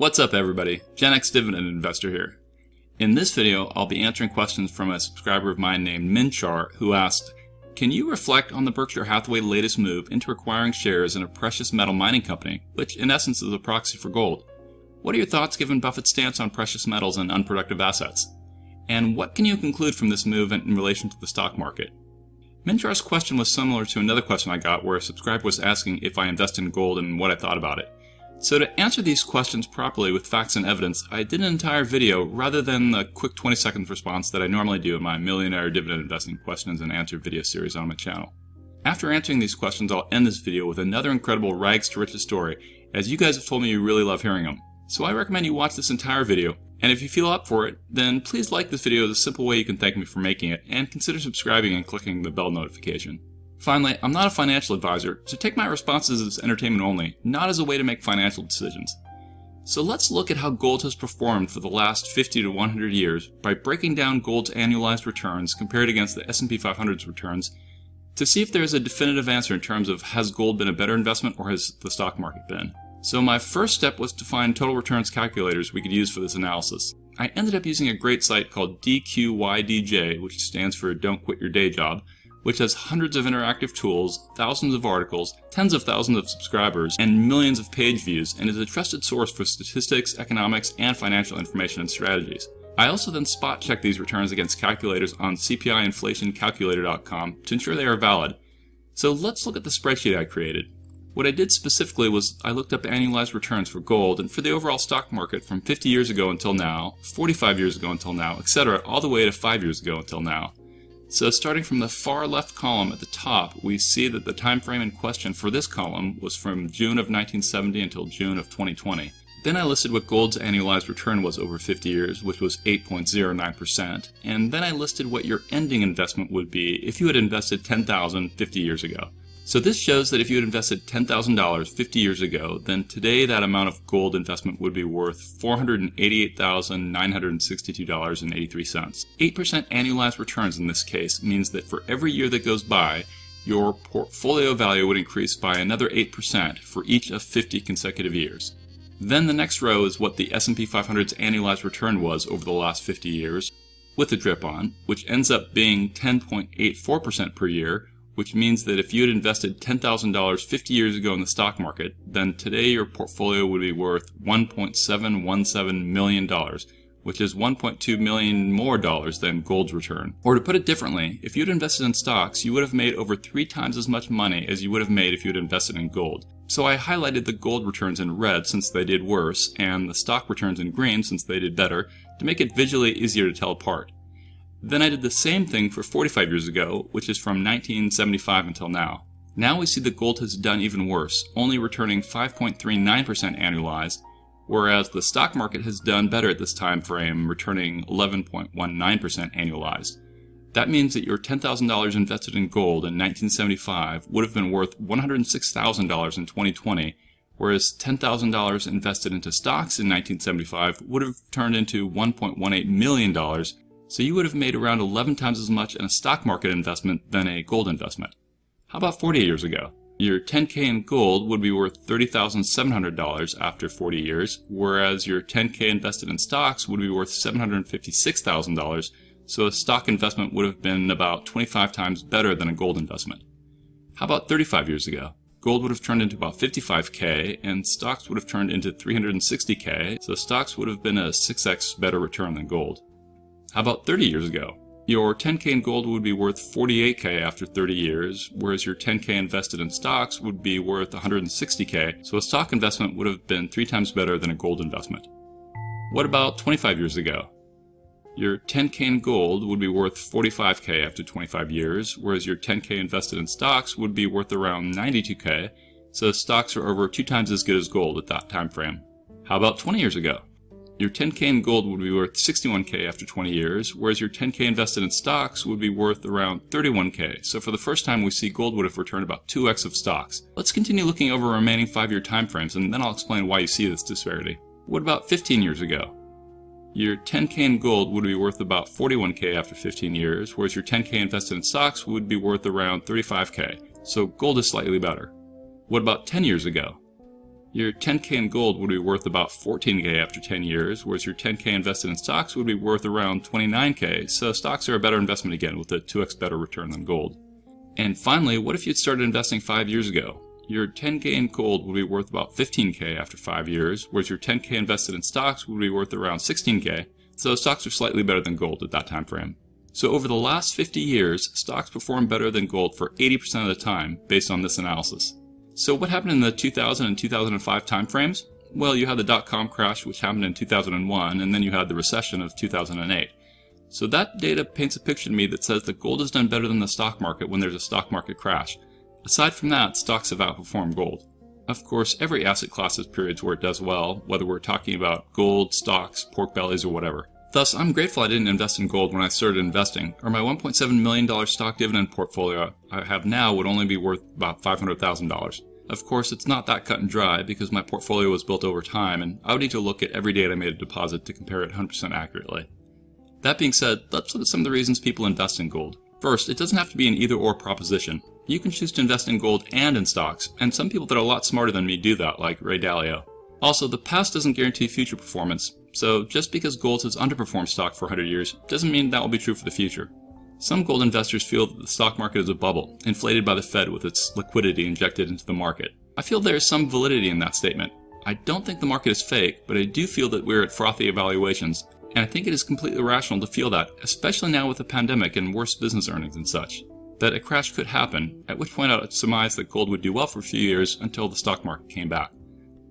What's up everybody? Gen X Dividend Investor here. In this video, I'll be answering questions from a subscriber of mine named Minchar who asked, Can you reflect on the Berkshire Hathaway latest move into acquiring shares in a precious metal mining company, which in essence is a proxy for gold? What are your thoughts given Buffett's stance on precious metals and unproductive assets? And what can you conclude from this move in relation to the stock market? Minchar's question was similar to another question I got where a subscriber was asking if I invest in gold and what I thought about it. So to answer these questions properly with facts and evidence, I did an entire video rather than the quick 20 seconds response that I normally do in my millionaire dividend investing questions and answer video series on my channel. After answering these questions, I'll end this video with another incredible rags to riches story, as you guys have told me you really love hearing them. So I recommend you watch this entire video, and if you feel up for it, then please like this video as a simple way you can thank me for making it, and consider subscribing and clicking the bell notification. Finally, I'm not a financial advisor, so take my responses as entertainment only, not as a way to make financial decisions. So let's look at how gold has performed for the last 50 to 100 years by breaking down gold's annualized returns compared against the S&P 500's returns to see if there is a definitive answer in terms of has gold been a better investment or has the stock market been. So my first step was to find total returns calculators we could use for this analysis. I ended up using a great site called DQYDJ, which stands for Don't Quit Your Day Job, which has hundreds of interactive tools, thousands of articles, tens of thousands of subscribers, and millions of page views, and is a trusted source for statistics, economics, and financial information and strategies. I also then spot check these returns against calculators on CPIinflationcalculator.com to ensure they are valid. So let's look at the spreadsheet I created. What I did specifically was I looked up annualized returns for gold and for the overall stock market from 50 years ago until now, 45 years ago until now, etc., all the way to 5 years ago until now. So starting from the far left column at the top, we see that the time frame in question for this column was from June of 1970 until June of 2020. Then I listed what gold's annualized return was over 50 years, which was 8.09%, and then I listed what your ending investment would be if you had invested 10,000 50 years ago. So this shows that if you had invested $10,000 50 years ago, then today that amount of gold investment would be worth $488,962.83. 8% annualized returns in this case means that for every year that goes by, your portfolio value would increase by another 8% for each of 50 consecutive years. Then the next row is what the S&P 500's annualized return was over the last 50 years with a drip on, which ends up being 10.84% per year which means that if you had invested $10,000 50 years ago in the stock market, then today your portfolio would be worth $1.717 million, which is 1.2 million more dollars than gold's return. Or to put it differently, if you'd invested in stocks, you would have made over three times as much money as you would have made if you had invested in gold. So I highlighted the gold returns in red since they did worse, and the stock returns in green since they did better, to make it visually easier to tell apart. Then I did the same thing for 45 years ago, which is from 1975 until now. Now we see that gold has done even worse, only returning 5.39% annualized, whereas the stock market has done better at this time frame, returning 11.19% annualized. That means that your $10,000 invested in gold in 1975 would have been worth $106,000 in 2020, whereas $10,000 invested into stocks in 1975 would have turned into $1.18 million so you would have made around 11 times as much in a stock market investment than a gold investment. How about 40 years ago? Your 10K in gold would be worth $30,700 after 40 years, whereas your 10K invested in stocks would be worth $756,000, so a stock investment would have been about 25 times better than a gold investment. How about 35 years ago? Gold would have turned into about 55k, and stocks would have turned into 360k, so stocks would have been a 6x better return than gold. How about 30 years ago? Your 10K in gold would be worth 48K after 30 years, whereas your 10K invested in stocks would be worth 160K, so a stock investment would have been three times better than a gold investment. What about 25 years ago? Your 10K in gold would be worth 45K after 25 years, whereas your 10K invested in stocks would be worth around 92K, so stocks are over two times as good as gold at that time frame. How about 20 years ago? Your 10K in gold would be worth 61K after 20 years, whereas your 10K invested in stocks would be worth around 31K. So for the first time, we see gold would have returned about 2x of stocks. Let's continue looking over remaining 5-year timeframes, and then I'll explain why you see this disparity. What about 15 years ago? Your 10K in gold would be worth about 41K after 15 years, whereas your 10K invested in stocks would be worth around 35K. So gold is slightly better. What about 10 years ago? Your 10k in gold would be worth about 14k after 10 years, whereas your 10k invested in stocks would be worth around 29k, so stocks are a better investment again with a 2x better return than gold. And finally, what if you'd started investing 5 years ago? Your 10k in gold would be worth about 15k after 5 years, whereas your 10k invested in stocks would be worth around 16k, so stocks are slightly better than gold at that time frame. So over the last 50 years, stocks performed better than gold for 80% of the time based on this analysis. So what happened in the 2000 and 2005 timeframes? Well, you had the dot-com crash, which happened in 2001, and then you had the recession of 2008. So that data paints a picture to me that says that gold has done better than the stock market when there's a stock market crash. Aside from that, stocks have outperformed gold. Of course, every asset class has periods where it does well, whether we're talking about gold, stocks, pork bellies, or whatever. Thus, I'm grateful I didn't invest in gold when I started investing, or my $1.7 million stock dividend portfolio I have now would only be worth about $500,000. Of course, it's not that cut and dry because my portfolio was built over time and I would need to look at every date I made a deposit to compare it 100% accurately. That being said, let's look at some of the reasons people invest in gold. First, it doesn't have to be an either or proposition. You can choose to invest in gold and in stocks, and some people that are a lot smarter than me do that, like Ray Dalio. Also, the past doesn't guarantee future performance, so just because gold has underperformed stock for 100 years doesn't mean that will be true for the future. Some gold investors feel that the stock market is a bubble, inflated by the Fed with its liquidity injected into the market. I feel there is some validity in that statement. I don't think the market is fake, but I do feel that we're at frothy evaluations, and I think it is completely rational to feel that, especially now with the pandemic and worse business earnings and such. That a crash could happen, at which point I would surmise that gold would do well for a few years until the stock market came back.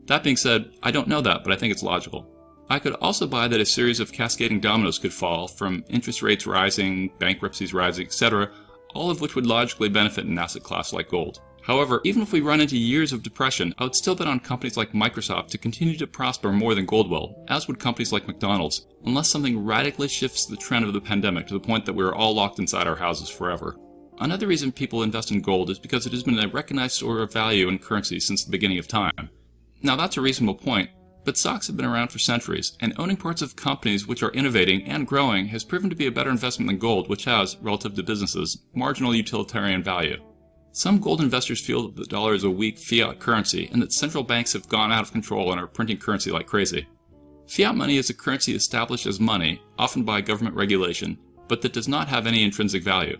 That being said, I don't know that, but I think it's logical. I could also buy that a series of cascading dominoes could fall from interest rates rising, bankruptcies rising, etc., all of which would logically benefit an asset class like gold. However, even if we run into years of depression, I would still bet on companies like Microsoft to continue to prosper more than gold will, as would companies like McDonald's, unless something radically shifts the trend of the pandemic to the point that we're all locked inside our houses forever. Another reason people invest in gold is because it has been a recognized store of value and currency since the beginning of time. Now that's a reasonable point, but stocks have been around for centuries, and owning parts of companies which are innovating and growing has proven to be a better investment than gold, which has, relative to businesses, marginal utilitarian value. Some gold investors feel that the dollar is a weak fiat currency and that central banks have gone out of control and are printing currency like crazy. Fiat money is a currency established as money, often by government regulation, but that does not have any intrinsic value.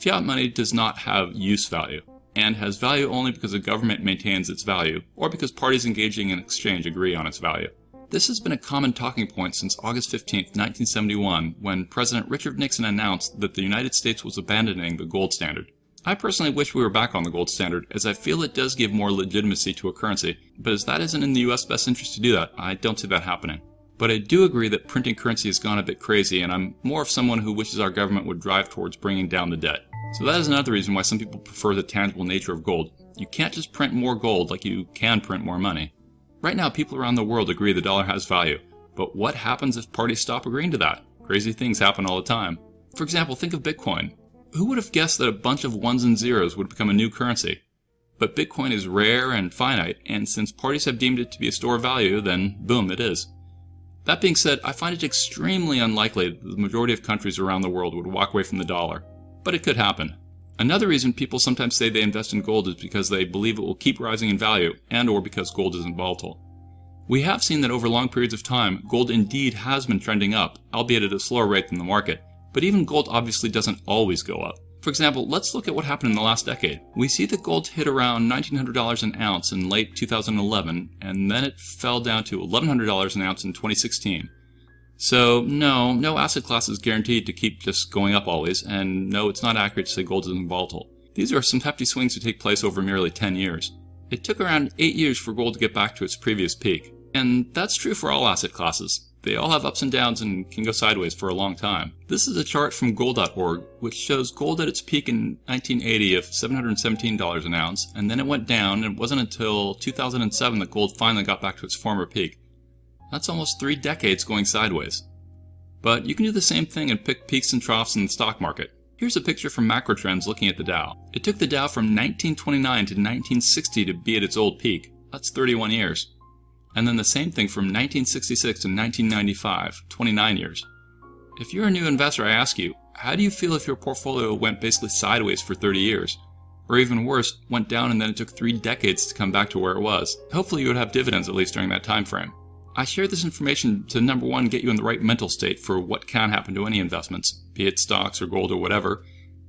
Fiat money does not have use value and has value only because the government maintains its value, or because parties engaging in exchange agree on its value. This has been a common talking point since August 15, 1971, when President Richard Nixon announced that the United States was abandoning the gold standard. I personally wish we were back on the gold standard, as I feel it does give more legitimacy to a currency, but as that isn't in the US best interest to do that, I don't see that happening. But I do agree that printing currency has gone a bit crazy, and I'm more of someone who wishes our government would drive towards bringing down the debt. So that is another reason why some people prefer the tangible nature of gold. You can't just print more gold like you can print more money. Right now, people around the world agree the dollar has value. But what happens if parties stop agreeing to that? Crazy things happen all the time. For example, think of Bitcoin. Who would have guessed that a bunch of ones and zeros would become a new currency? But Bitcoin is rare and finite, and since parties have deemed it to be a store of value, then boom, it is. That being said, I find it extremely unlikely that the majority of countries around the world would walk away from the dollar but it could happen. Another reason people sometimes say they invest in gold is because they believe it will keep rising in value and or because gold isn't volatile. We have seen that over long periods of time, gold indeed has been trending up, albeit at a slower rate than the market, but even gold obviously doesn't always go up. For example, let's look at what happened in the last decade. We see that gold hit around $1,900 an ounce in late 2011, and then it fell down to $1,100 an ounce in 2016. So no, no asset class is guaranteed to keep just going up always, and no, it's not accurate to say gold isn't volatile. These are some hefty swings to take place over merely 10 years. It took around 8 years for gold to get back to its previous peak. And that's true for all asset classes. They all have ups and downs and can go sideways for a long time. This is a chart from gold.org, which shows gold at its peak in 1980 of $717 an ounce, and then it went down, and it wasn't until 2007 that gold finally got back to its former peak. That's almost three decades going sideways. But you can do the same thing and pick peaks and troughs in the stock market. Here's a picture from Macrotrends looking at the Dow. It took the Dow from 1929 to 1960 to be at its old peak. That's 31 years. And then the same thing from 1966 to 1995, 29 years. If you're a new investor, I ask you, how do you feel if your portfolio went basically sideways for 30 years? or even worse, went down and then it took three decades to come back to where it was. Hopefully, you would have dividends at least during that time frame. I share this information to number one, get you in the right mental state for what can happen to any investments, be it stocks or gold or whatever,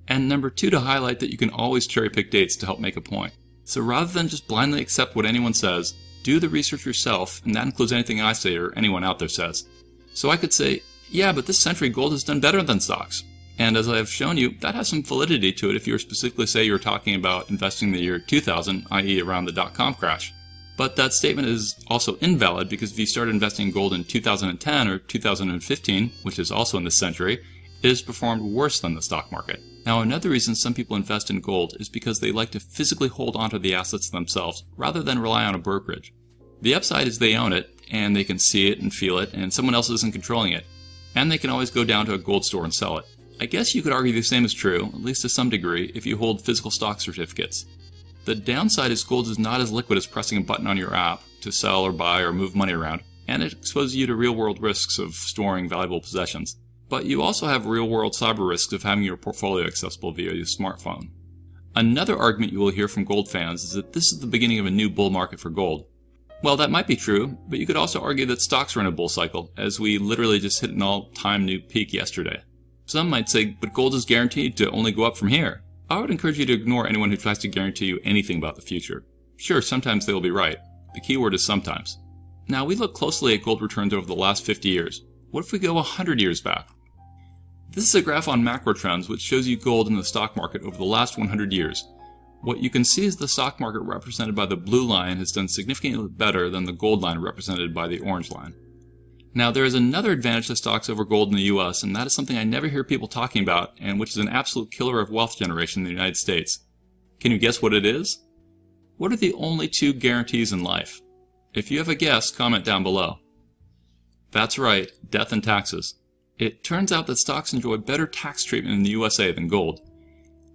and number two, to highlight that you can always cherry pick dates to help make a point. So rather than just blindly accept what anyone says, do the research yourself, and that includes anything I say or anyone out there says. So I could say, yeah, but this century gold has done better than stocks. And as I have shown you, that has some validity to it if you were specifically say you're talking about investing in the year 2000, i.e. around the dot-com crash. But that statement is also invalid because if you started investing in gold in 2010 or 2015, which is also in this century, it has performed worse than the stock market. Now, another reason some people invest in gold is because they like to physically hold onto the assets themselves rather than rely on a brokerage. The upside is they own it and they can see it and feel it, and someone else isn't controlling it. And they can always go down to a gold store and sell it. I guess you could argue the same is true, at least to some degree, if you hold physical stock certificates. The downside is gold is not as liquid as pressing a button on your app to sell or buy or move money around, and it exposes you to real world risks of storing valuable possessions. But you also have real world cyber risks of having your portfolio accessible via your smartphone. Another argument you will hear from gold fans is that this is the beginning of a new bull market for gold. Well, that might be true, but you could also argue that stocks are in a bull cycle, as we literally just hit an all time new peak yesterday. Some might say, but gold is guaranteed to only go up from here. I would encourage you to ignore anyone who tries to guarantee you anything about the future. Sure, sometimes they will be right. The key word is sometimes. Now, we look closely at gold returns over the last 50 years. What if we go 100 years back? This is a graph on Macrotrends which shows you gold in the stock market over the last 100 years. What you can see is the stock market represented by the blue line has done significantly better than the gold line represented by the orange line. Now, there is another advantage to stocks over gold in the US, and that is something I never hear people talking about, and which is an absolute killer of wealth generation in the United States. Can you guess what it is? What are the only two guarantees in life? If you have a guess, comment down below. That's right, death and taxes. It turns out that stocks enjoy better tax treatment in the USA than gold.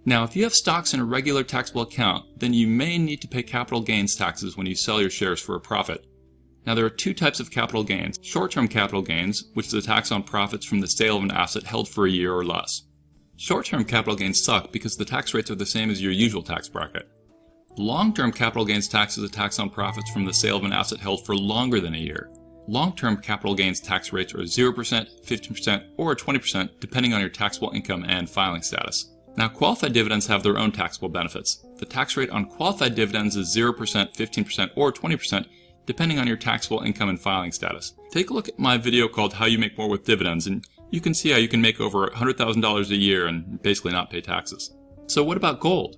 Now, if you have stocks in a regular taxable account, then you may need to pay capital gains taxes when you sell your shares for a profit. Now, there are two types of capital gains short term capital gains, which is a tax on profits from the sale of an asset held for a year or less. Short term capital gains suck because the tax rates are the same as your usual tax bracket. Long term capital gains tax is a tax on profits from the sale of an asset held for longer than a year. Long-term capital gains tax rates are 0%, 15%, or 20% depending on your taxable income and filing status. Now, qualified dividends have their own taxable benefits. The tax rate on qualified dividends is 0%, 15%, or 20% depending on your taxable income and filing status. Take a look at my video called How You Make More with Dividends and you can see how you can make over $100,000 a year and basically not pay taxes. So what about gold?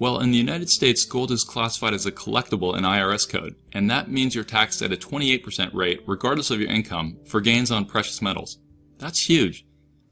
Well, in the United States, gold is classified as a collectible in IRS code, and that means you're taxed at a 28% rate, regardless of your income, for gains on precious metals. That's huge.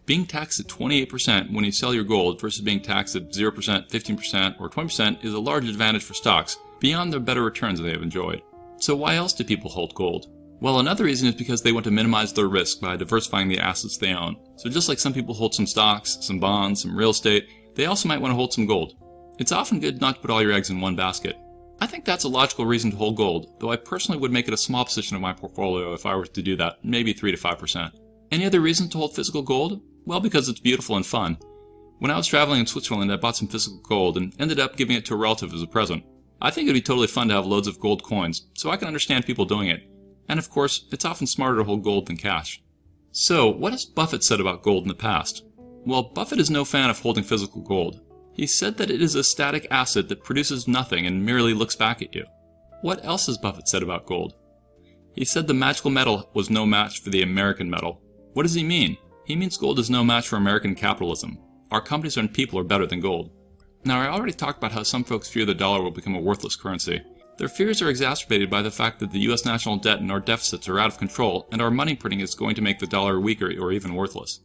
Being taxed at 28% when you sell your gold versus being taxed at 0%, 15%, or 20% is a large advantage for stocks, beyond the better returns they have enjoyed. So why else do people hold gold? Well, another reason is because they want to minimize their risk by diversifying the assets they own. So just like some people hold some stocks, some bonds, some real estate, they also might want to hold some gold. It's often good not to put all your eggs in one basket. I think that's a logical reason to hold gold, though I personally would make it a small position of my portfolio if I were to do that, maybe 3 to 5%. Any other reason to hold physical gold? Well, because it's beautiful and fun. When I was traveling in Switzerland, I bought some physical gold and ended up giving it to a relative as a present. I think it'd be totally fun to have loads of gold coins, so I can understand people doing it. And of course, it's often smarter to hold gold than cash. So, what has Buffett said about gold in the past? Well, Buffett is no fan of holding physical gold. He said that it is a static asset that produces nothing and merely looks back at you. What else has Buffett said about gold? He said the magical metal was no match for the American metal. What does he mean? He means gold is no match for American capitalism. Our companies and people are better than gold. Now, I already talked about how some folks fear the dollar will become a worthless currency. Their fears are exacerbated by the fact that the US national debt and our deficits are out of control, and our money printing is going to make the dollar weaker or even worthless.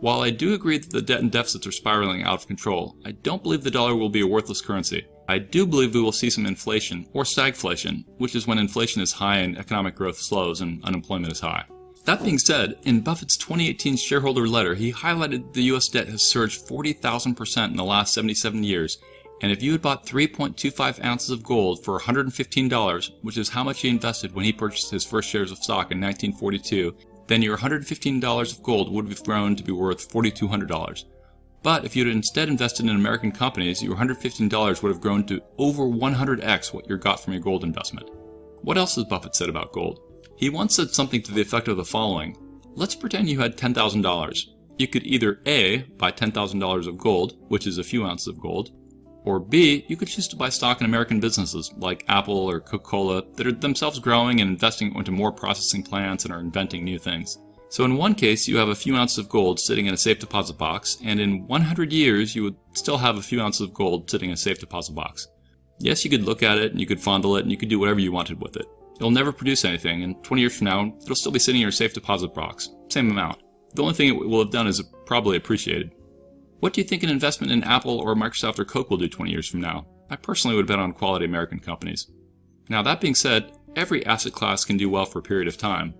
While I do agree that the debt and deficits are spiraling out of control, I don't believe the dollar will be a worthless currency. I do believe we will see some inflation, or stagflation, which is when inflation is high and economic growth slows and unemployment is high. That being said, in Buffett's 2018 shareholder letter, he highlighted the US debt has surged 40,000% in the last 77 years, and if you had bought 3.25 ounces of gold for $115, which is how much he invested when he purchased his first shares of stock in 1942, then your $115 of gold would have grown to be worth $4,200. But if you had instead invested in American companies, your $115 would have grown to over 100x what you got from your gold investment. What else has Buffett said about gold? He once said something to the effect of the following Let's pretend you had $10,000. You could either A, buy $10,000 of gold, which is a few ounces of gold, or B, you could choose to buy stock in American businesses like Apple or Coca Cola that are themselves growing and investing into more processing plants and are inventing new things. So, in one case, you have a few ounces of gold sitting in a safe deposit box, and in 100 years, you would still have a few ounces of gold sitting in a safe deposit box. Yes, you could look at it and you could fondle it and you could do whatever you wanted with it. It'll never produce anything, and 20 years from now, it'll still be sitting in your safe deposit box. Same amount. The only thing it will have done is probably appreciated. What do you think an investment in Apple or Microsoft or Coke will do 20 years from now? I personally would bet on quality American companies. Now, that being said, every asset class can do well for a period of time.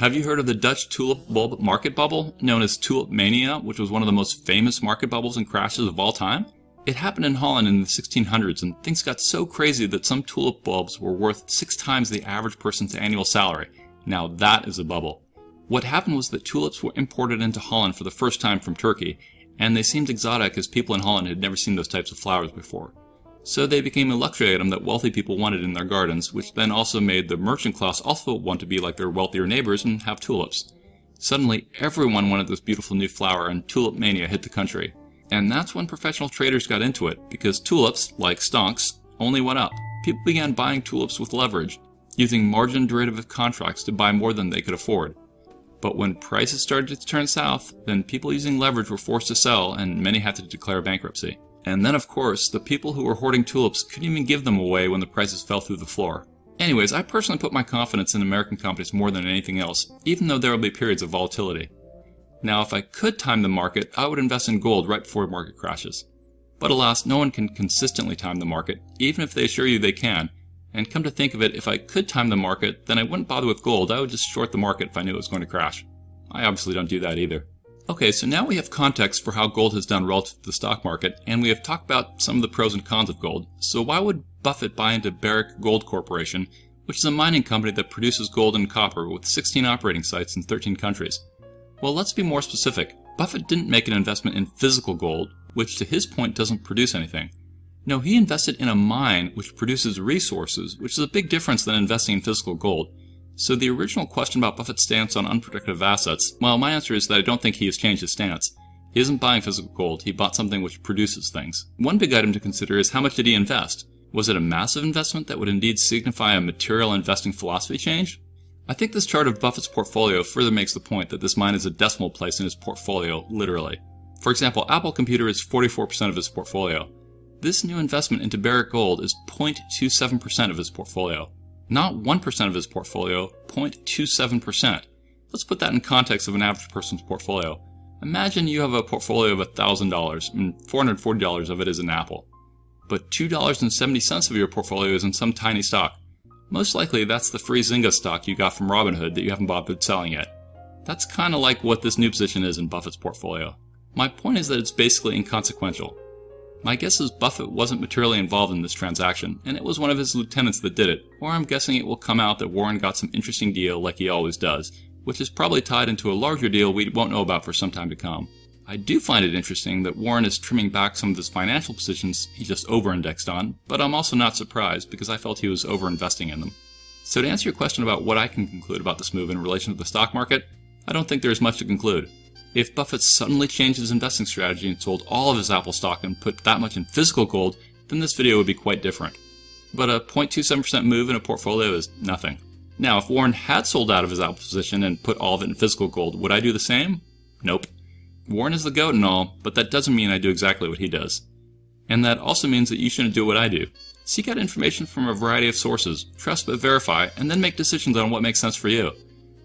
Have you heard of the Dutch tulip bulb market bubble, known as tulip mania, which was one of the most famous market bubbles and crashes of all time? It happened in Holland in the 1600s, and things got so crazy that some tulip bulbs were worth six times the average person's annual salary. Now that is a bubble. What happened was that tulips were imported into Holland for the first time from Turkey, and they seemed exotic as people in Holland had never seen those types of flowers before. So they became a luxury item that wealthy people wanted in their gardens, which then also made the merchant class also want to be like their wealthier neighbors and have tulips. Suddenly, everyone wanted this beautiful new flower, and tulip mania hit the country. And that's when professional traders got into it, because tulips, like stonks, only went up. People began buying tulips with leverage, using margin derivative contracts to buy more than they could afford. But when prices started to turn south, then people using leverage were forced to sell, and many had to declare bankruptcy. And then, of course, the people who were hoarding tulips couldn't even give them away when the prices fell through the floor. Anyways, I personally put my confidence in American companies more than anything else, even though there will be periods of volatility. Now, if I could time the market, I would invest in gold right before market crashes. But alas, no one can consistently time the market, even if they assure you they can. And come to think of it, if I could time the market, then I wouldn't bother with gold, I would just short the market if I knew it was going to crash. I obviously don't do that either. Okay, so now we have context for how gold has done relative to the stock market, and we have talked about some of the pros and cons of gold. So why would Buffett buy into Barrick Gold Corporation, which is a mining company that produces gold and copper with 16 operating sites in 13 countries? Well, let's be more specific. Buffett didn't make an investment in physical gold, which to his point doesn't produce anything. No, he invested in a mine which produces resources, which is a big difference than investing in physical gold. So the original question about Buffett's stance on unproductive assets, well, my answer is that I don't think he has changed his stance. He isn't buying physical gold, he bought something which produces things. One big item to consider is how much did he invest? Was it a massive investment that would indeed signify a material investing philosophy change? I think this chart of Buffett's portfolio further makes the point that this mine is a decimal place in his portfolio, literally. For example, Apple Computer is 44% of his portfolio. This new investment into Barrick Gold is 0.27% of his portfolio. Not 1% of his portfolio, 0.27%. Let's put that in context of an average person's portfolio. Imagine you have a portfolio of $1,000 and $440 of it is in Apple. But $2.70 of your portfolio is in some tiny stock. Most likely that's the free Zynga stock you got from Robinhood that you haven't bothered selling yet. That's kind of like what this new position is in Buffett's portfolio. My point is that it's basically inconsequential. My guess is Buffett wasn't materially involved in this transaction, and it was one of his lieutenants that did it, or I'm guessing it will come out that Warren got some interesting deal like he always does, which is probably tied into a larger deal we won't know about for some time to come. I do find it interesting that Warren is trimming back some of his financial positions he just over-indexed on, but I'm also not surprised because I felt he was over-investing in them. So to answer your question about what I can conclude about this move in relation to the stock market, I don't think there's much to conclude. If Buffett suddenly changed his investing strategy and sold all of his Apple stock and put that much in physical gold, then this video would be quite different. But a 0.27% move in a portfolio is nothing. Now, if Warren had sold out of his Apple position and put all of it in physical gold, would I do the same? Nope. Warren is the goat and all, but that doesn't mean I do exactly what he does. And that also means that you shouldn't do what I do. Seek out information from a variety of sources, trust but verify, and then make decisions on what makes sense for you.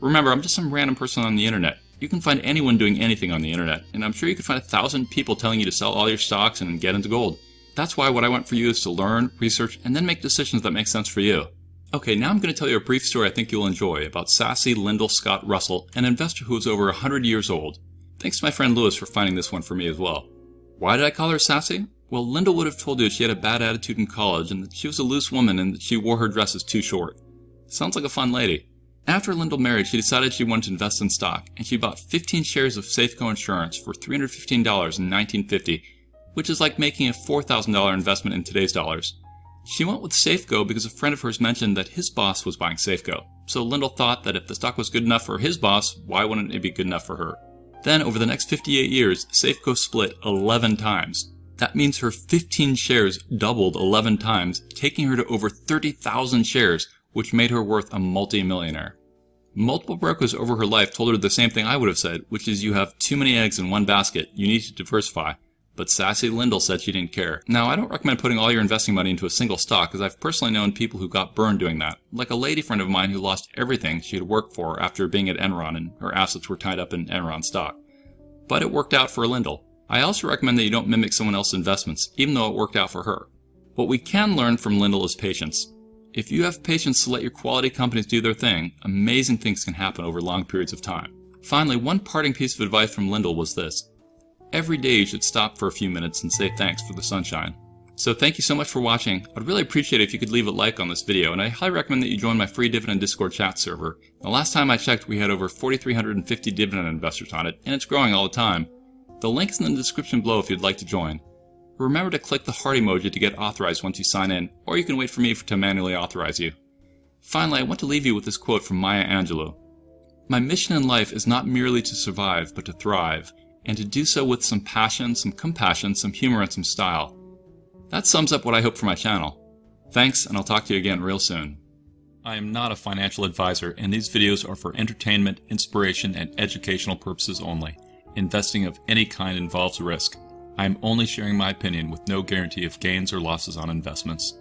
Remember, I'm just some random person on the internet. You can find anyone doing anything on the internet, and I'm sure you could find a thousand people telling you to sell all your stocks and get into gold. That's why what I want for you is to learn, research, and then make decisions that make sense for you. Okay, now I'm going to tell you a brief story I think you'll enjoy about sassy Lyndall Scott Russell, an investor who is over 100 years old. Thanks to my friend Lewis for finding this one for me as well. Why did I call her sassy? Well, Lyndall would have told you she had a bad attitude in college and that she was a loose woman and that she wore her dresses too short. Sounds like a fun lady. After Lyndall married, she decided she wanted to invest in stock, and she bought 15 shares of Safeco Insurance for $315 in 1950, which is like making a $4,000 investment in today's dollars. She went with Safeco because a friend of hers mentioned that his boss was buying Safeco. So Lyndall thought that if the stock was good enough for his boss, why wouldn't it be good enough for her? Then, over the next 58 years, Safeco split 11 times. That means her 15 shares doubled 11 times, taking her to over 30,000 shares, which made her worth a multi-millionaire. Multiple brokers over her life told her the same thing I would have said, which is you have too many eggs in one basket, you need to diversify. But sassy Lyndall said she didn't care. Now, I don't recommend putting all your investing money into a single stock, as I've personally known people who got burned doing that. Like a lady friend of mine who lost everything she had worked for after being at Enron and her assets were tied up in Enron stock. But it worked out for Lyndall. I also recommend that you don't mimic someone else's investments, even though it worked out for her. What we can learn from Lyndall is patience. If you have patience to let your quality companies do their thing, amazing things can happen over long periods of time. Finally, one parting piece of advice from Lyndall was this Every day you should stop for a few minutes and say thanks for the sunshine. So thank you so much for watching. I'd really appreciate it if you could leave a like on this video, and I highly recommend that you join my free Dividend Discord chat server. The last time I checked, we had over 4,350 dividend investors on it, and it's growing all the time. The link is in the description below if you'd like to join. Remember to click the heart emoji to get authorized once you sign in, or you can wait for me to manually authorize you. Finally, I want to leave you with this quote from Maya Angelou. My mission in life is not merely to survive, but to thrive and to do so with some passion, some compassion, some humor, and some style. That sums up what I hope for my channel. Thanks, and I'll talk to you again real soon. I am not a financial advisor, and these videos are for entertainment, inspiration, and educational purposes only. Investing of any kind involves risk. I am only sharing my opinion with no guarantee of gains or losses on investments.